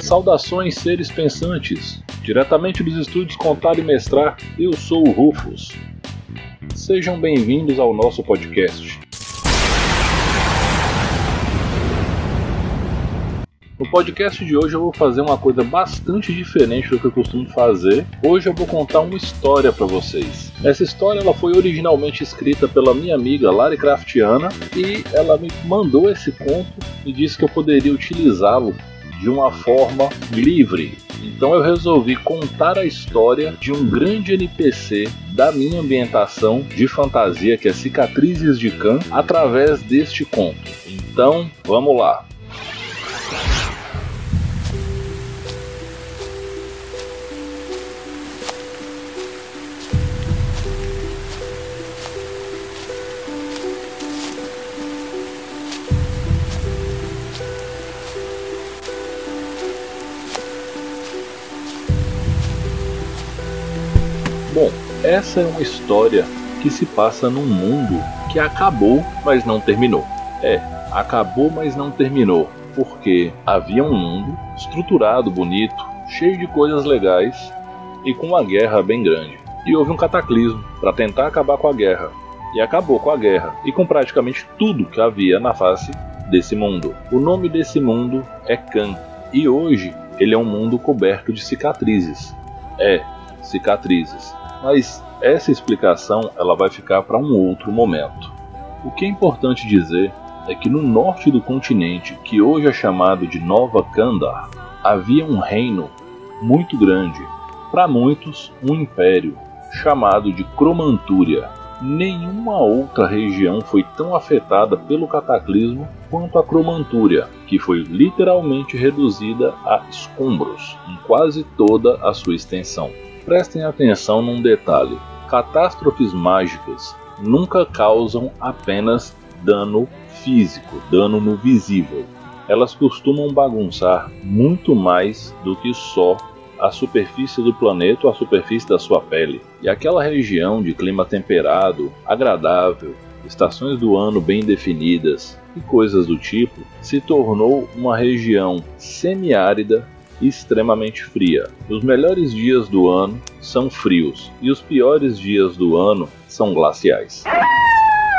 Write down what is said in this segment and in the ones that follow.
Saudações, seres pensantes! Diretamente dos estúdios Contar e Mestrar, eu sou o Rufus. Sejam bem-vindos ao nosso podcast. No podcast de hoje eu vou fazer uma coisa bastante diferente do que eu costumo fazer. Hoje eu vou contar uma história para vocês. Essa história ela foi originalmente escrita pela minha amiga Lari Craftiana e ela me mandou esse conto e disse que eu poderia utilizá-lo de uma forma livre. Então eu resolvi contar a história de um grande NPC da minha ambientação de fantasia, que é Cicatrizes de Khan, através deste conto. Então, vamos lá. Essa é uma história que se passa num mundo que acabou, mas não terminou. É, acabou, mas não terminou, porque havia um mundo estruturado, bonito, cheio de coisas legais e com uma guerra bem grande. E houve um cataclismo para tentar acabar com a guerra. E acabou com a guerra e com praticamente tudo que havia na face desse mundo. O nome desse mundo é Khan. E hoje ele é um mundo coberto de cicatrizes. É, cicatrizes mas essa explicação ela vai ficar para um outro momento. O que é importante dizer é que no norte do continente, que hoje é chamado de Nova Kandar, havia um reino muito grande, para muitos um império, chamado de Cromantúria. Nenhuma outra região foi tão afetada pelo cataclismo quanto a Cromantúria, que foi literalmente reduzida a escombros em quase toda a sua extensão. Prestem atenção num detalhe: catástrofes mágicas nunca causam apenas dano físico, dano no visível. Elas costumam bagunçar muito mais do que só a superfície do planeta ou a superfície da sua pele. E aquela região de clima temperado, agradável, estações do ano bem definidas e coisas do tipo, se tornou uma região semiárida extremamente fria. Os melhores dias do ano são frios e os piores dias do ano são glaciais.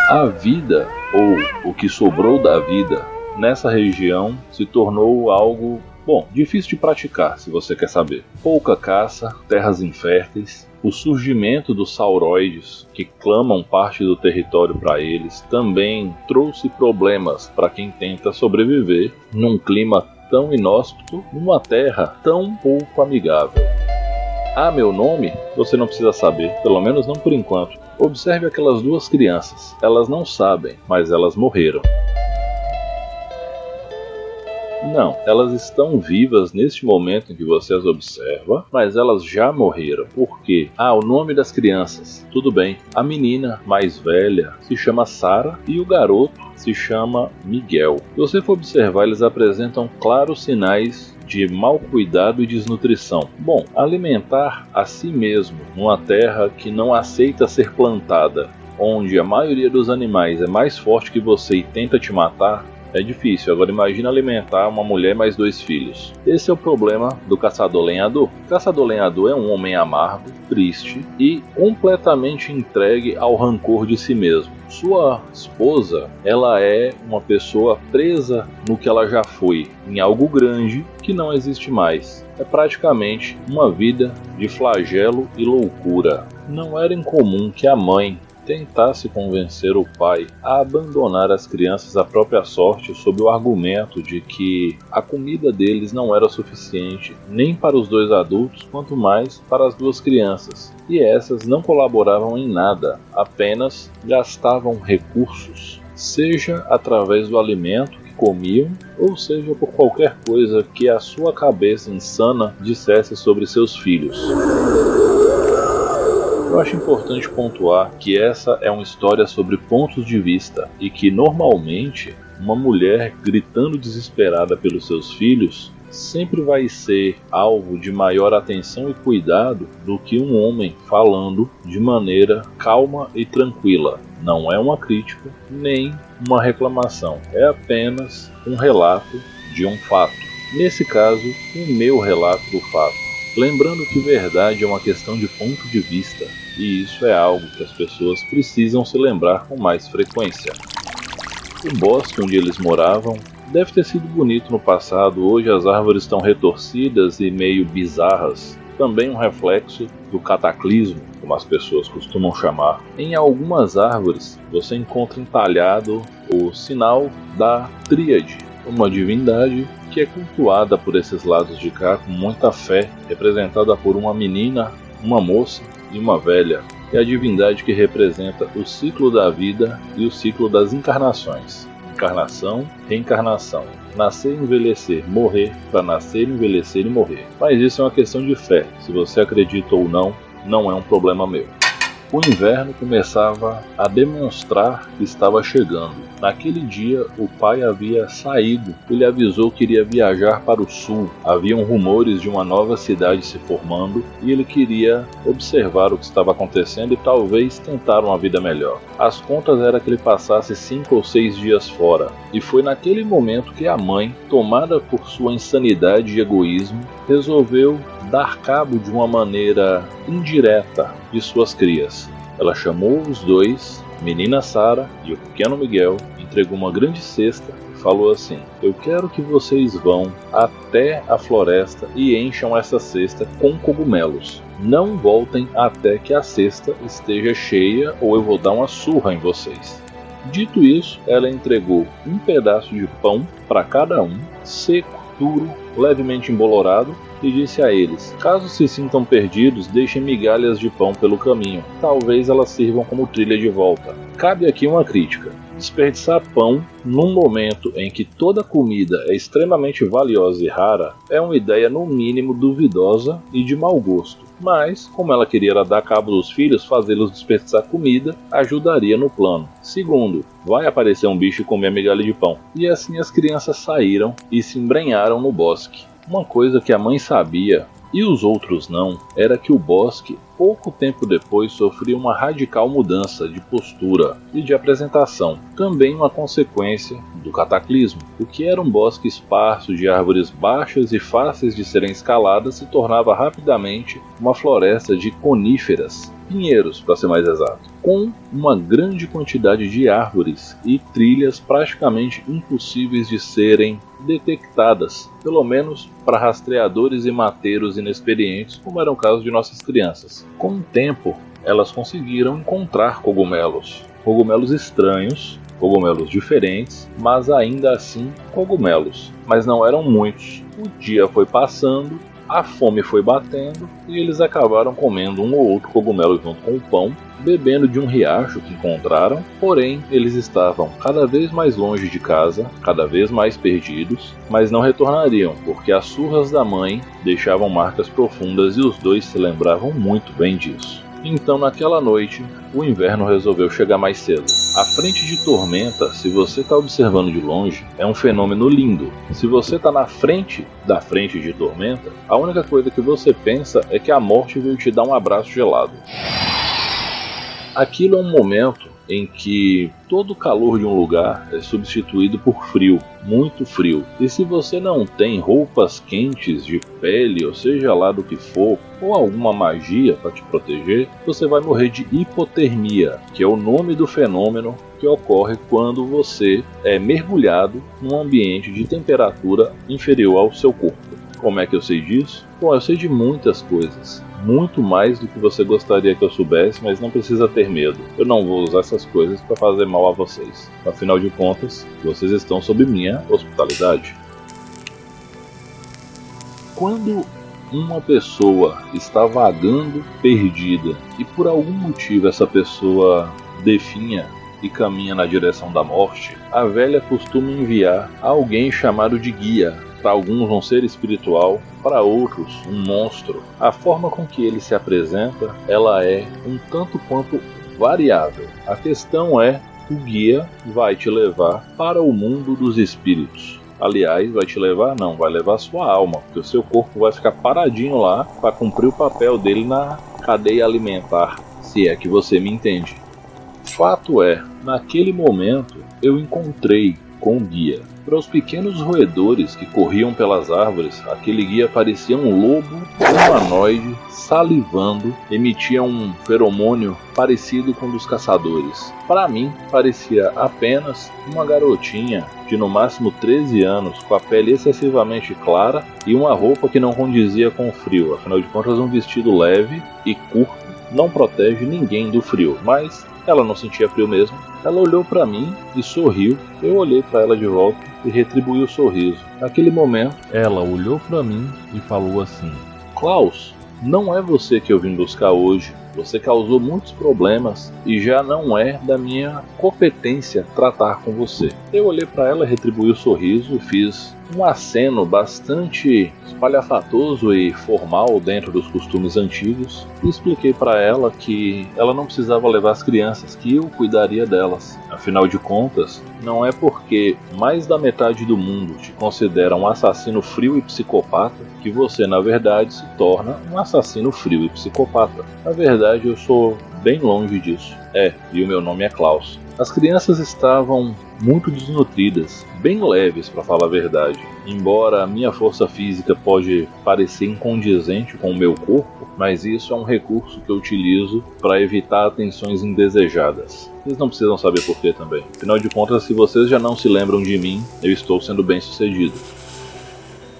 A vida, ou o que sobrou da vida, nessa região se tornou algo, bom, difícil de praticar, se você quer saber. Pouca caça, terras inférteis, o surgimento dos sauroides, que clamam parte do território para eles, também trouxe problemas para quem tenta sobreviver num clima tão inóspito numa terra tão pouco amigável. Ah, meu nome? Você não precisa saber, pelo menos não por enquanto. Observe aquelas duas crianças. Elas não sabem, mas elas morreram. Não, elas estão vivas neste momento em que você as observa, mas elas já morreram. Por quê? Ah, o nome das crianças. Tudo bem. A menina mais velha se chama Sara e o garoto se chama Miguel. Se você for observar, eles apresentam claros sinais de mau cuidado e desnutrição. Bom, alimentar a si mesmo numa terra que não aceita ser plantada, onde a maioria dos animais é mais forte que você e tenta te matar, é difícil, agora imagina alimentar uma mulher mais dois filhos. Esse é o problema do caçador-lenhador. Caçador-lenhador é um homem amargo, triste e completamente entregue ao rancor de si mesmo. Sua esposa, ela é uma pessoa presa no que ela já foi, em algo grande que não existe mais. É praticamente uma vida de flagelo e loucura. Não era incomum que a mãe tentasse convencer o pai a abandonar as crianças à própria sorte sob o argumento de que a comida deles não era suficiente nem para os dois adultos, quanto mais para as duas crianças, e essas não colaboravam em nada, apenas gastavam recursos, seja através do alimento que comiam, ou seja por qualquer coisa que a sua cabeça insana dissesse sobre seus filhos. Eu acho importante pontuar que essa é uma história sobre pontos de vista e que normalmente uma mulher gritando desesperada pelos seus filhos sempre vai ser alvo de maior atenção e cuidado do que um homem falando de maneira calma e tranquila. Não é uma crítica nem uma reclamação, é apenas um relato de um fato. Nesse caso, o meu relato do fato. Lembrando que verdade é uma questão de ponto de vista, e isso é algo que as pessoas precisam se lembrar com mais frequência. O bosque onde eles moravam deve ter sido bonito no passado, hoje as árvores estão retorcidas e meio bizarras. Também um reflexo do cataclismo, como as pessoas costumam chamar. Em algumas árvores você encontra entalhado o sinal da Tríade, uma divindade que é cultuada por esses lados de cá com muita fé, representada por uma menina, uma moça e uma velha. É a divindade que representa o ciclo da vida e o ciclo das encarnações. Encarnação, reencarnação. Nascer, envelhecer, morrer, para nascer, envelhecer e morrer. Mas isso é uma questão de fé. Se você acredita ou não, não é um problema meu. O inverno começava a demonstrar que estava chegando. Naquele dia, o pai havia saído. Ele avisou que iria viajar para o sul. Haviam rumores de uma nova cidade se formando e ele queria observar o que estava acontecendo e talvez tentar uma vida melhor. As contas era que ele passasse cinco ou seis dias fora. E foi naquele momento que a mãe, tomada por sua insanidade e egoísmo, resolveu dar cabo de uma maneira indireta de suas crias. Ela chamou os dois menina Sara e o pequeno Miguel entregou uma grande cesta e falou assim: Eu quero que vocês vão até a floresta e encham essa cesta com cogumelos. Não voltem até que a cesta esteja cheia ou eu vou dar uma surra em vocês. Dito isso, ela entregou um pedaço de pão para cada um, seco, duro, levemente embolorado, e disse a eles: Caso se sintam perdidos, deixem migalhas de pão pelo caminho. Talvez elas sirvam como trilha de volta. Cabe aqui uma crítica. Desperdiçar pão num momento em que toda comida é extremamente valiosa e rara é uma ideia no mínimo duvidosa e de mau gosto. Mas, como ela queria dar cabo dos filhos, fazê-los desperdiçar comida ajudaria no plano. Segundo, vai aparecer um bicho e comer a migalha de pão. E assim as crianças saíram e se embrenharam no bosque. Uma coisa que a mãe sabia e os outros não era que o bosque, pouco tempo depois, sofria uma radical mudança de postura e de apresentação, também uma consequência do cataclismo. O que era um bosque esparso de árvores baixas e fáceis de serem escaladas se tornava rapidamente uma floresta de coníferas pinheiros, para ser mais exato, com uma grande quantidade de árvores e trilhas praticamente impossíveis de serem detectadas, pelo menos para rastreadores e mateiros inexperientes, como era o caso de nossas crianças. Com o tempo, elas conseguiram encontrar cogumelos, cogumelos estranhos, cogumelos diferentes, mas ainda assim cogumelos. Mas não eram muitos. O dia foi passando a fome foi batendo e eles acabaram comendo um ou outro cogumelo junto com o pão, bebendo de um riacho que encontraram, porém eles estavam cada vez mais longe de casa, cada vez mais perdidos, mas não retornariam, porque as surras da mãe deixavam marcas profundas e os dois se lembravam muito bem disso. Então, naquela noite, o inverno resolveu chegar mais cedo. A frente de tormenta, se você está observando de longe, é um fenômeno lindo. Se você está na frente da frente de tormenta, a única coisa que você pensa é que a morte veio te dar um abraço gelado. Aquilo é um momento em que todo o calor de um lugar é substituído por frio, muito frio. E se você não tem roupas quentes de pele, ou seja lá do que for, ou alguma magia para te proteger, você vai morrer de hipotermia, que é o nome do fenômeno que ocorre quando você é mergulhado num ambiente de temperatura inferior ao seu corpo. Como é que eu sei disso? Bom, eu sei de muitas coisas muito mais do que você gostaria que eu soubesse, mas não precisa ter medo. Eu não vou usar essas coisas para fazer mal a vocês. Afinal de contas, vocês estão sob minha hospitalidade. Quando uma pessoa está vagando perdida e por algum motivo essa pessoa definha e caminha na direção da morte, a velha costuma enviar alguém chamado de guia para alguns um ser espiritual, para outros um monstro. A forma com que ele se apresenta, ela é um tanto quanto variável. A questão é o guia vai te levar para o mundo dos espíritos. Aliás, vai te levar não, vai levar sua alma, porque o seu corpo vai ficar paradinho lá para cumprir o papel dele na cadeia alimentar, se é que você me entende. Fato é, naquele momento eu encontrei com o guia. Para os pequenos roedores que corriam pelas árvores, aquele guia parecia um lobo humanoide salivando, emitia um feromônio parecido com o dos caçadores. Para mim, parecia apenas uma garotinha de no máximo 13 anos, com a pele excessivamente clara e uma roupa que não condizia com o frio. Afinal de contas, um vestido leve e curto não protege ninguém do frio, mas ela não sentia frio mesmo. Ela olhou para mim e sorriu. Eu olhei para ela de volta e retribuí o sorriso. Naquele momento, ela olhou para mim e falou assim: Klaus, não é você que eu vim buscar hoje. Você causou muitos problemas e já não é da minha competência tratar com você. Eu olhei para ela, retribuí o sorriso e fiz um aceno bastante espalhafatoso e formal dentro dos costumes antigos e expliquei para ela que ela não precisava levar as crianças, que eu cuidaria delas. Afinal de contas, não é porque mais da metade do mundo te considera um assassino frio e psicopata que você, na verdade, se torna um assassino frio e psicopata. Na verdade, eu sou bem longe disso. É, e o meu nome é Klaus. As crianças estavam muito desnutridas, bem leves para falar a verdade. Embora a minha força física pode parecer incondizente com o meu corpo, mas isso é um recurso que eu utilizo para evitar atenções indesejadas. Vocês não precisam saber por que também. Afinal de contas, se vocês já não se lembram de mim, eu estou sendo bem sucedido.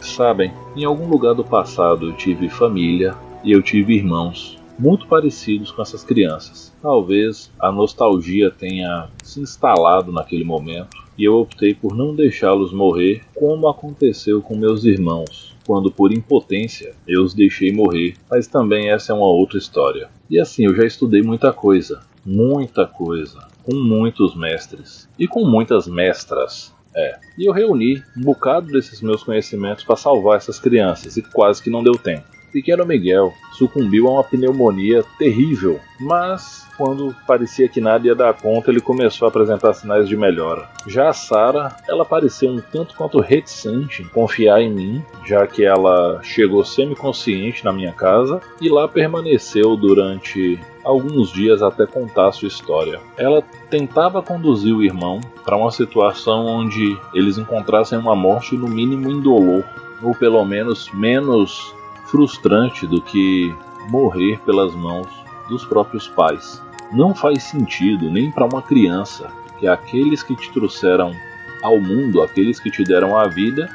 Sabem, em algum lugar do passado eu tive família e eu tive irmãos muito parecidos com essas crianças. Talvez a nostalgia tenha se instalado naquele momento e eu optei por não deixá-los morrer como aconteceu com meus irmãos, quando por impotência eu os deixei morrer, mas também essa é uma outra história. E assim, eu já estudei muita coisa, muita coisa, com muitos mestres e com muitas mestras. É, e eu reuni um bocado desses meus conhecimentos para salvar essas crianças e quase que não deu tempo pequeno Miguel sucumbiu a uma pneumonia terrível, mas quando parecia que nada ia dar conta, ele começou a apresentar sinais de melhora. Já a Sara, ela pareceu um tanto quanto reticente em confiar em mim, já que ela chegou semi-consciente na minha casa e lá permaneceu durante alguns dias até contar sua história. Ela tentava conduzir o irmão para uma situação onde eles encontrassem uma morte no mínimo indolor, ou pelo menos menos frustrante do que morrer pelas mãos dos próprios pais. Não faz sentido nem para uma criança que aqueles que te trouxeram ao mundo, aqueles que te deram a vida,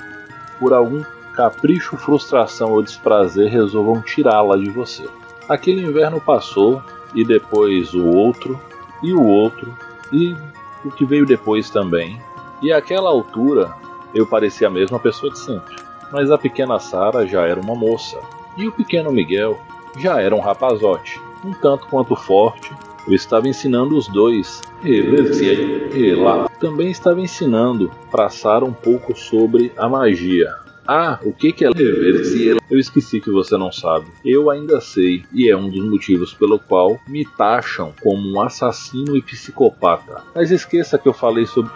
por algum capricho, frustração ou desprazer resolvam tirá-la de você. Aquele inverno passou e depois o outro e o outro e o que veio depois também. E àquela altura eu parecia a mesma pessoa de sempre mas a pequena Sara já era uma moça, e o pequeno Miguel já era um rapazote, um tanto quanto forte. Eu estava ensinando os dois, e lá. Também estava ensinando para Sara um pouco sobre a magia, ah, o que, que é reverse? Eu esqueci que você não sabe. Eu ainda sei, e é um dos motivos pelo qual me taxam como um assassino e psicopata. Mas esqueça que eu falei sobre.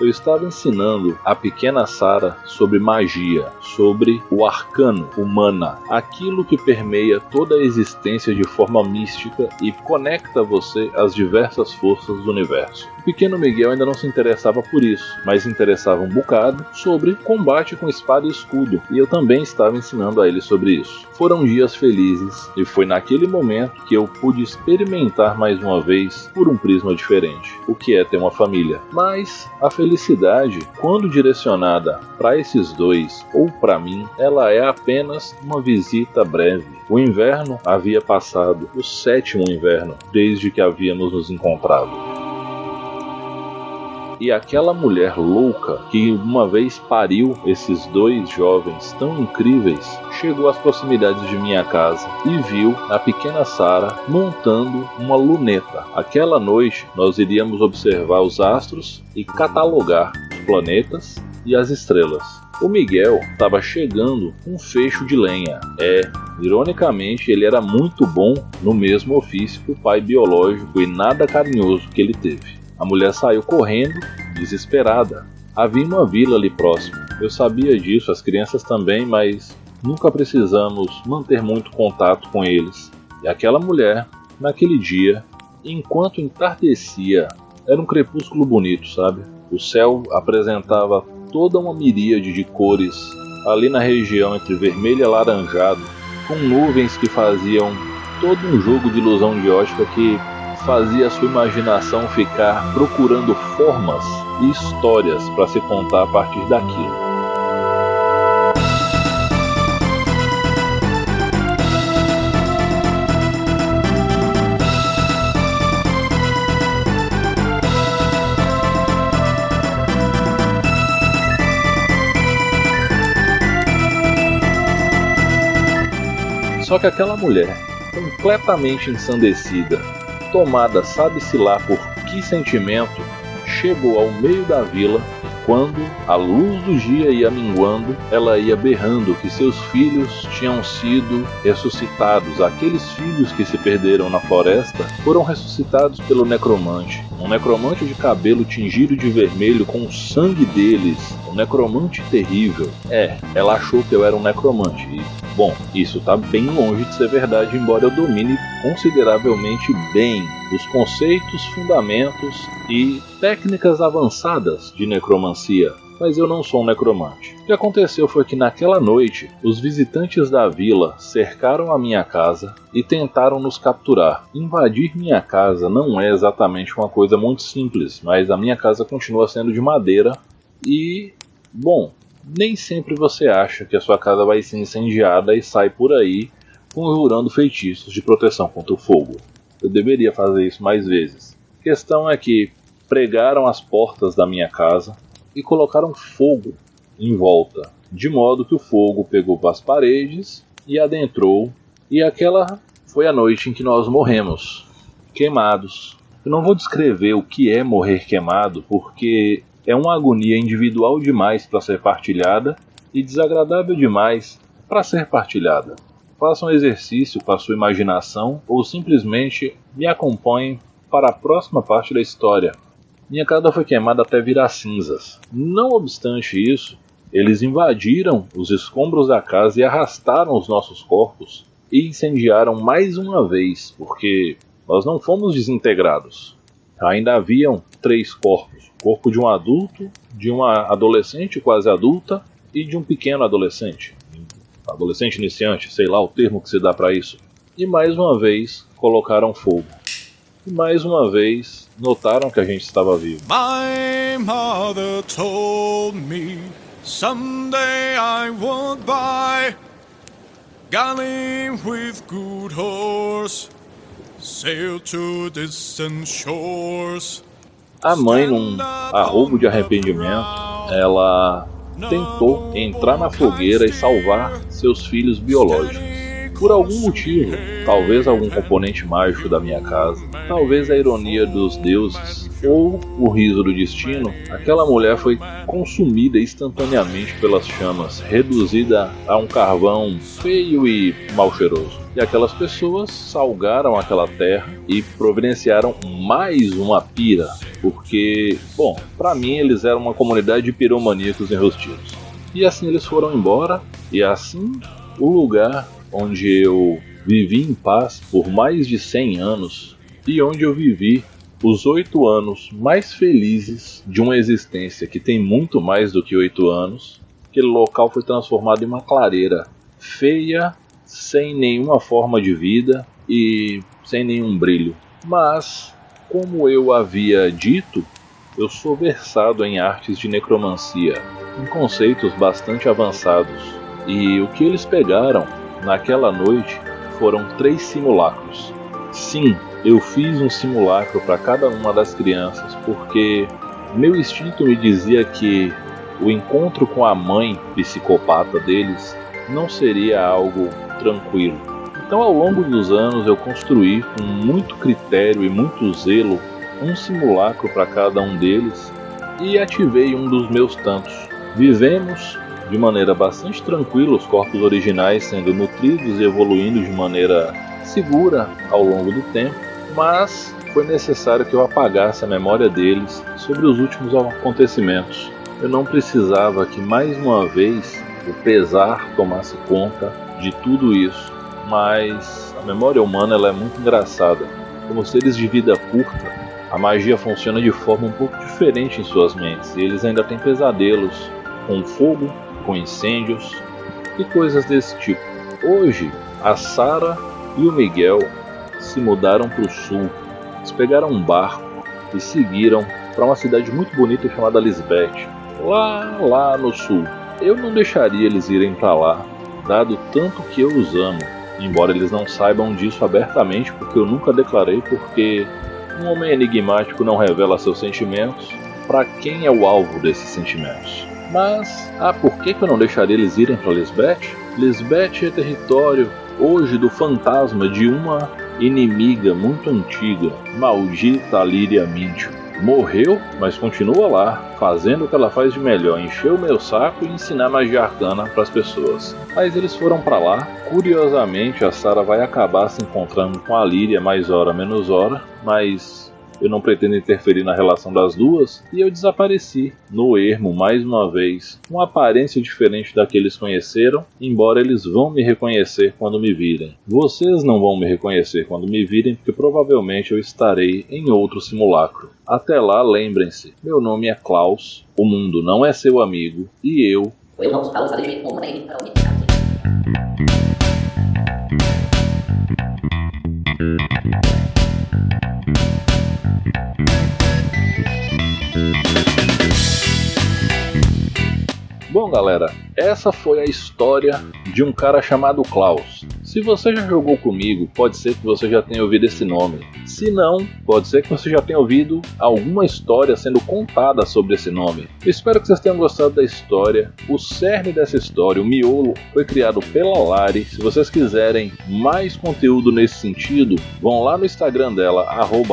Eu estava ensinando a pequena Sara sobre magia, sobre o arcano humana, aquilo que permeia toda a existência de forma mística e conecta você às diversas forças do universo. O pequeno Miguel ainda não se interessava por isso, mas interessava um bocado sobre combate com espada e escudo, e eu também estava ensinando a ele sobre isso. Foram dias felizes, e foi naquele momento que eu pude experimentar mais uma vez por um prisma diferente, o que é ter uma família. Mas a felicidade, quando direcionada para esses dois ou para mim, ela é apenas uma visita breve. O inverno havia passado, o sétimo inverno, desde que havíamos nos encontrado. E aquela mulher louca que uma vez pariu esses dois jovens tão incríveis chegou às proximidades de minha casa e viu a pequena Sara montando uma luneta. Aquela noite nós iríamos observar os astros e catalogar os planetas e as estrelas. O Miguel estava chegando com um fecho de lenha. É, ironicamente, ele era muito bom no mesmo ofício que o pai biológico e nada carinhoso que ele teve. A mulher saiu correndo, desesperada. havia uma vila ali próximo. Eu sabia disso, as crianças também, mas nunca precisamos manter muito contato com eles. E aquela mulher, naquele dia, enquanto entardecia, era um crepúsculo bonito, sabe? O céu apresentava toda uma miríade de cores ali na região entre vermelho e alaranjado, com nuvens que faziam todo um jogo de ilusão de ótica que fazia sua imaginação ficar procurando formas e histórias para se contar a partir daquilo. Só que aquela mulher, completamente ensandecida, tomada sabe-se lá por que sentimento, chegou ao meio da vila quando a luz do dia ia minguando, ela ia berrando que seus filhos tinham sido ressuscitados. Aqueles filhos que se perderam na floresta foram ressuscitados pelo necromante. Um necromante de cabelo tingido de vermelho com o sangue deles. Um necromante terrível. É, ela achou que eu era um necromante. E, bom, isso tá bem longe de ser verdade, embora eu domine consideravelmente bem os conceitos, fundamentos e técnicas avançadas de necromancia mas eu não sou um necromante. O que aconteceu foi que naquela noite, os visitantes da vila cercaram a minha casa e tentaram nos capturar. Invadir minha casa não é exatamente uma coisa muito simples, mas a minha casa continua sendo de madeira e, bom, nem sempre você acha que a sua casa vai ser incendiada e sai por aí conjurando feitiços de proteção contra o fogo. Eu deveria fazer isso mais vezes. Questão é que pregaram as portas da minha casa, e colocaram fogo em volta, de modo que o fogo pegou as paredes e adentrou, e aquela foi a noite em que nós morremos, queimados. Eu não vou descrever o que é morrer queimado, porque é uma agonia individual demais para ser partilhada e desagradável demais para ser partilhada. Faça um exercício com a sua imaginação ou simplesmente me acompanhem para a próxima parte da história, minha casa foi queimada até virar cinzas. Não obstante isso, eles invadiram os escombros da casa e arrastaram os nossos corpos e incendiaram mais uma vez, porque nós não fomos desintegrados. Ainda haviam três corpos: o corpo de um adulto, de uma adolescente quase adulta e de um pequeno adolescente. Adolescente iniciante, sei lá o termo que se dá para isso. E mais uma vez colocaram fogo. E mais uma vez notaram que a gente estava vivo. My mother told me someday I won't buy with good horse sail to distant shores. A mãe, num arrobo de arrependimento, ela tentou entrar na fogueira e salvar seus filhos biológicos. Por algum motivo, talvez algum componente mágico da minha casa, talvez a ironia dos deuses ou o riso do destino, aquela mulher foi consumida instantaneamente pelas chamas, reduzida a um carvão feio e mal cheiroso. E aquelas pessoas salgaram aquela terra e providenciaram mais uma pira, porque, bom, para mim eles eram uma comunidade de piromaníacos enrostidos. E assim eles foram embora, e assim o lugar onde eu vivi em paz por mais de 100 anos e onde eu vivi os oito anos mais felizes de uma existência que tem muito mais do que oito anos. Aquele local foi transformado em uma clareira feia, sem nenhuma forma de vida e sem nenhum brilho. Mas, como eu havia dito, eu sou versado em artes de necromancia, em conceitos bastante avançados. E o que eles pegaram naquela noite foram três simulacros. Sim, eu fiz um simulacro para cada uma das crianças porque meu instinto me dizia que o encontro com a mãe psicopata deles não seria algo tranquilo. Então, ao longo dos anos, eu construí com muito critério e muito zelo um simulacro para cada um deles e ativei um dos meus tantos. Vivemos de maneira bastante tranquila, os corpos originais sendo nutridos e evoluindo de maneira segura ao longo do tempo, mas foi necessário que eu apagasse a memória deles sobre os últimos acontecimentos. Eu não precisava que mais uma vez o pesar tomasse conta de tudo isso, mas a memória humana ela é muito engraçada. Como seres de vida curta, a magia funciona de forma um pouco diferente em suas mentes e eles ainda têm pesadelos com fogo, com incêndios e coisas desse tipo. Hoje, a Sara e o Miguel se mudaram para o sul. Eles pegaram um barco e seguiram para uma cidade muito bonita chamada Lisbeth, lá lá no sul. Eu não deixaria eles irem para lá, dado tanto que eu os amo, embora eles não saibam disso abertamente, porque eu nunca declarei, porque um homem enigmático não revela seus sentimentos para quem é o alvo desses sentimentos. Mas, ah, por que, que eu não deixaria eles irem para Lisbeth? Lisbeth é território hoje do fantasma de uma inimiga muito antiga, maldita Líria Mídio. Morreu, mas continua lá, fazendo o que ela faz de melhor, encher o meu saco e ensinar magia arcana para as pessoas. Mas eles foram para lá. Curiosamente, a Sara vai acabar se encontrando com a Líria mais hora menos hora, mas eu não pretendo interferir na relação das duas e eu desapareci no ermo mais uma vez, com aparência diferente da que eles conheceram, embora eles vão me reconhecer quando me virem. Vocês não vão me reconhecer quando me virem, porque provavelmente eu estarei em outro simulacro. Até lá, lembrem-se: meu nome é Klaus, o mundo não é seu amigo e eu. Bom, galera, essa foi a história de um cara chamado Klaus. Se você já jogou comigo, pode ser que você já tenha ouvido esse nome. Se não, pode ser que você já tenha ouvido alguma história sendo contada sobre esse nome. espero que vocês tenham gostado da história. O cerne dessa história, o miolo, foi criado pela Lari. Se vocês quiserem mais conteúdo nesse sentido, vão lá no Instagram dela,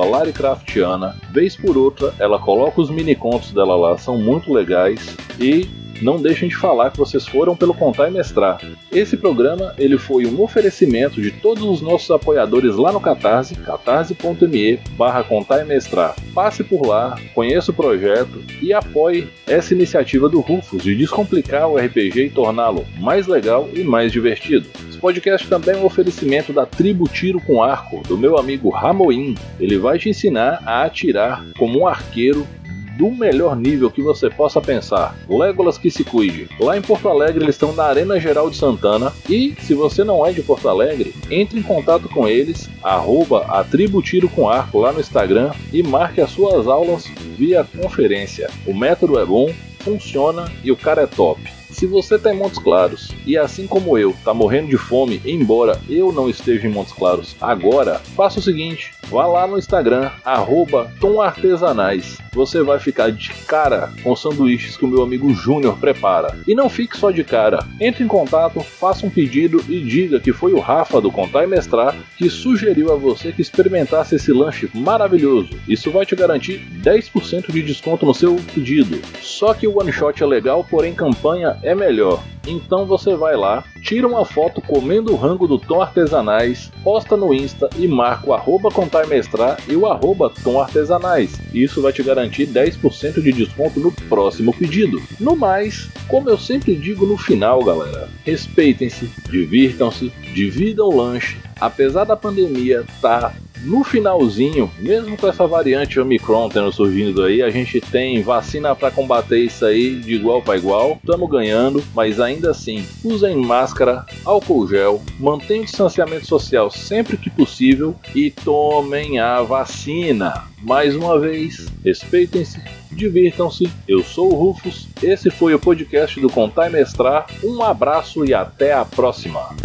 LariCraftiana. Vez por outra, ela coloca os mini contos dela lá, são muito legais. E não deixem de falar que vocês foram pelo Contar e Mestrar. Esse programa ele foi um oferecimento de todos os nossos apoiadores lá no Catarse, catarse.me barra Contar e Mestrar. Passe por lá, conheça o projeto e apoie essa iniciativa do Rufus de descomplicar o RPG e torná-lo mais legal e mais divertido. Esse podcast também é um oferecimento da Tribo Tiro com Arco, do meu amigo Ramoim. Ele vai te ensinar a atirar como um arqueiro do melhor nível que você possa pensar. Legolas que se cuide. Lá em Porto Alegre eles estão na Arena Geral de Santana e se você não é de Porto Alegre, entre em contato com eles, arroba a tribo tiro com arco lá no Instagram e marque as suas aulas via conferência. O método é bom, funciona e o cara é top. Se você está em Montes Claros e assim como eu está morrendo de fome, embora eu não esteja em Montes Claros agora, faça o seguinte: vá lá no Instagram @tomartesanais. Você vai ficar de cara com sanduíches que o meu amigo Júnior prepara. E não fique só de cara. Entre em contato, faça um pedido e diga que foi o Rafa do Contar e Mestrar que sugeriu a você que experimentasse esse lanche maravilhoso. Isso vai te garantir 10% de desconto no seu pedido. Só que o one shot é legal, porém campanha é melhor. Então você vai lá, tira uma foto comendo o rango do Tom Artesanais, posta no Insta e marca o arroba Contar Mestrar e o arroba Tom Artesanais. Isso vai te garantir 10% de desconto no próximo pedido. No mais, como eu sempre digo no final, galera, respeitem-se, divirtam-se, dividam o lanche. Apesar da pandemia tá no finalzinho, mesmo com essa variante Omicron tendo surgindo aí, a gente tem vacina para combater isso aí de igual para igual. Estamos ganhando, mas ainda assim, usem máscara, álcool gel, mantenham o distanciamento social sempre que possível e tomem a vacina. Mais uma vez, respeitem-se, divirtam-se. Eu sou o Rufus, esse foi o podcast do Contar e Mestrar. Um abraço e até a próxima.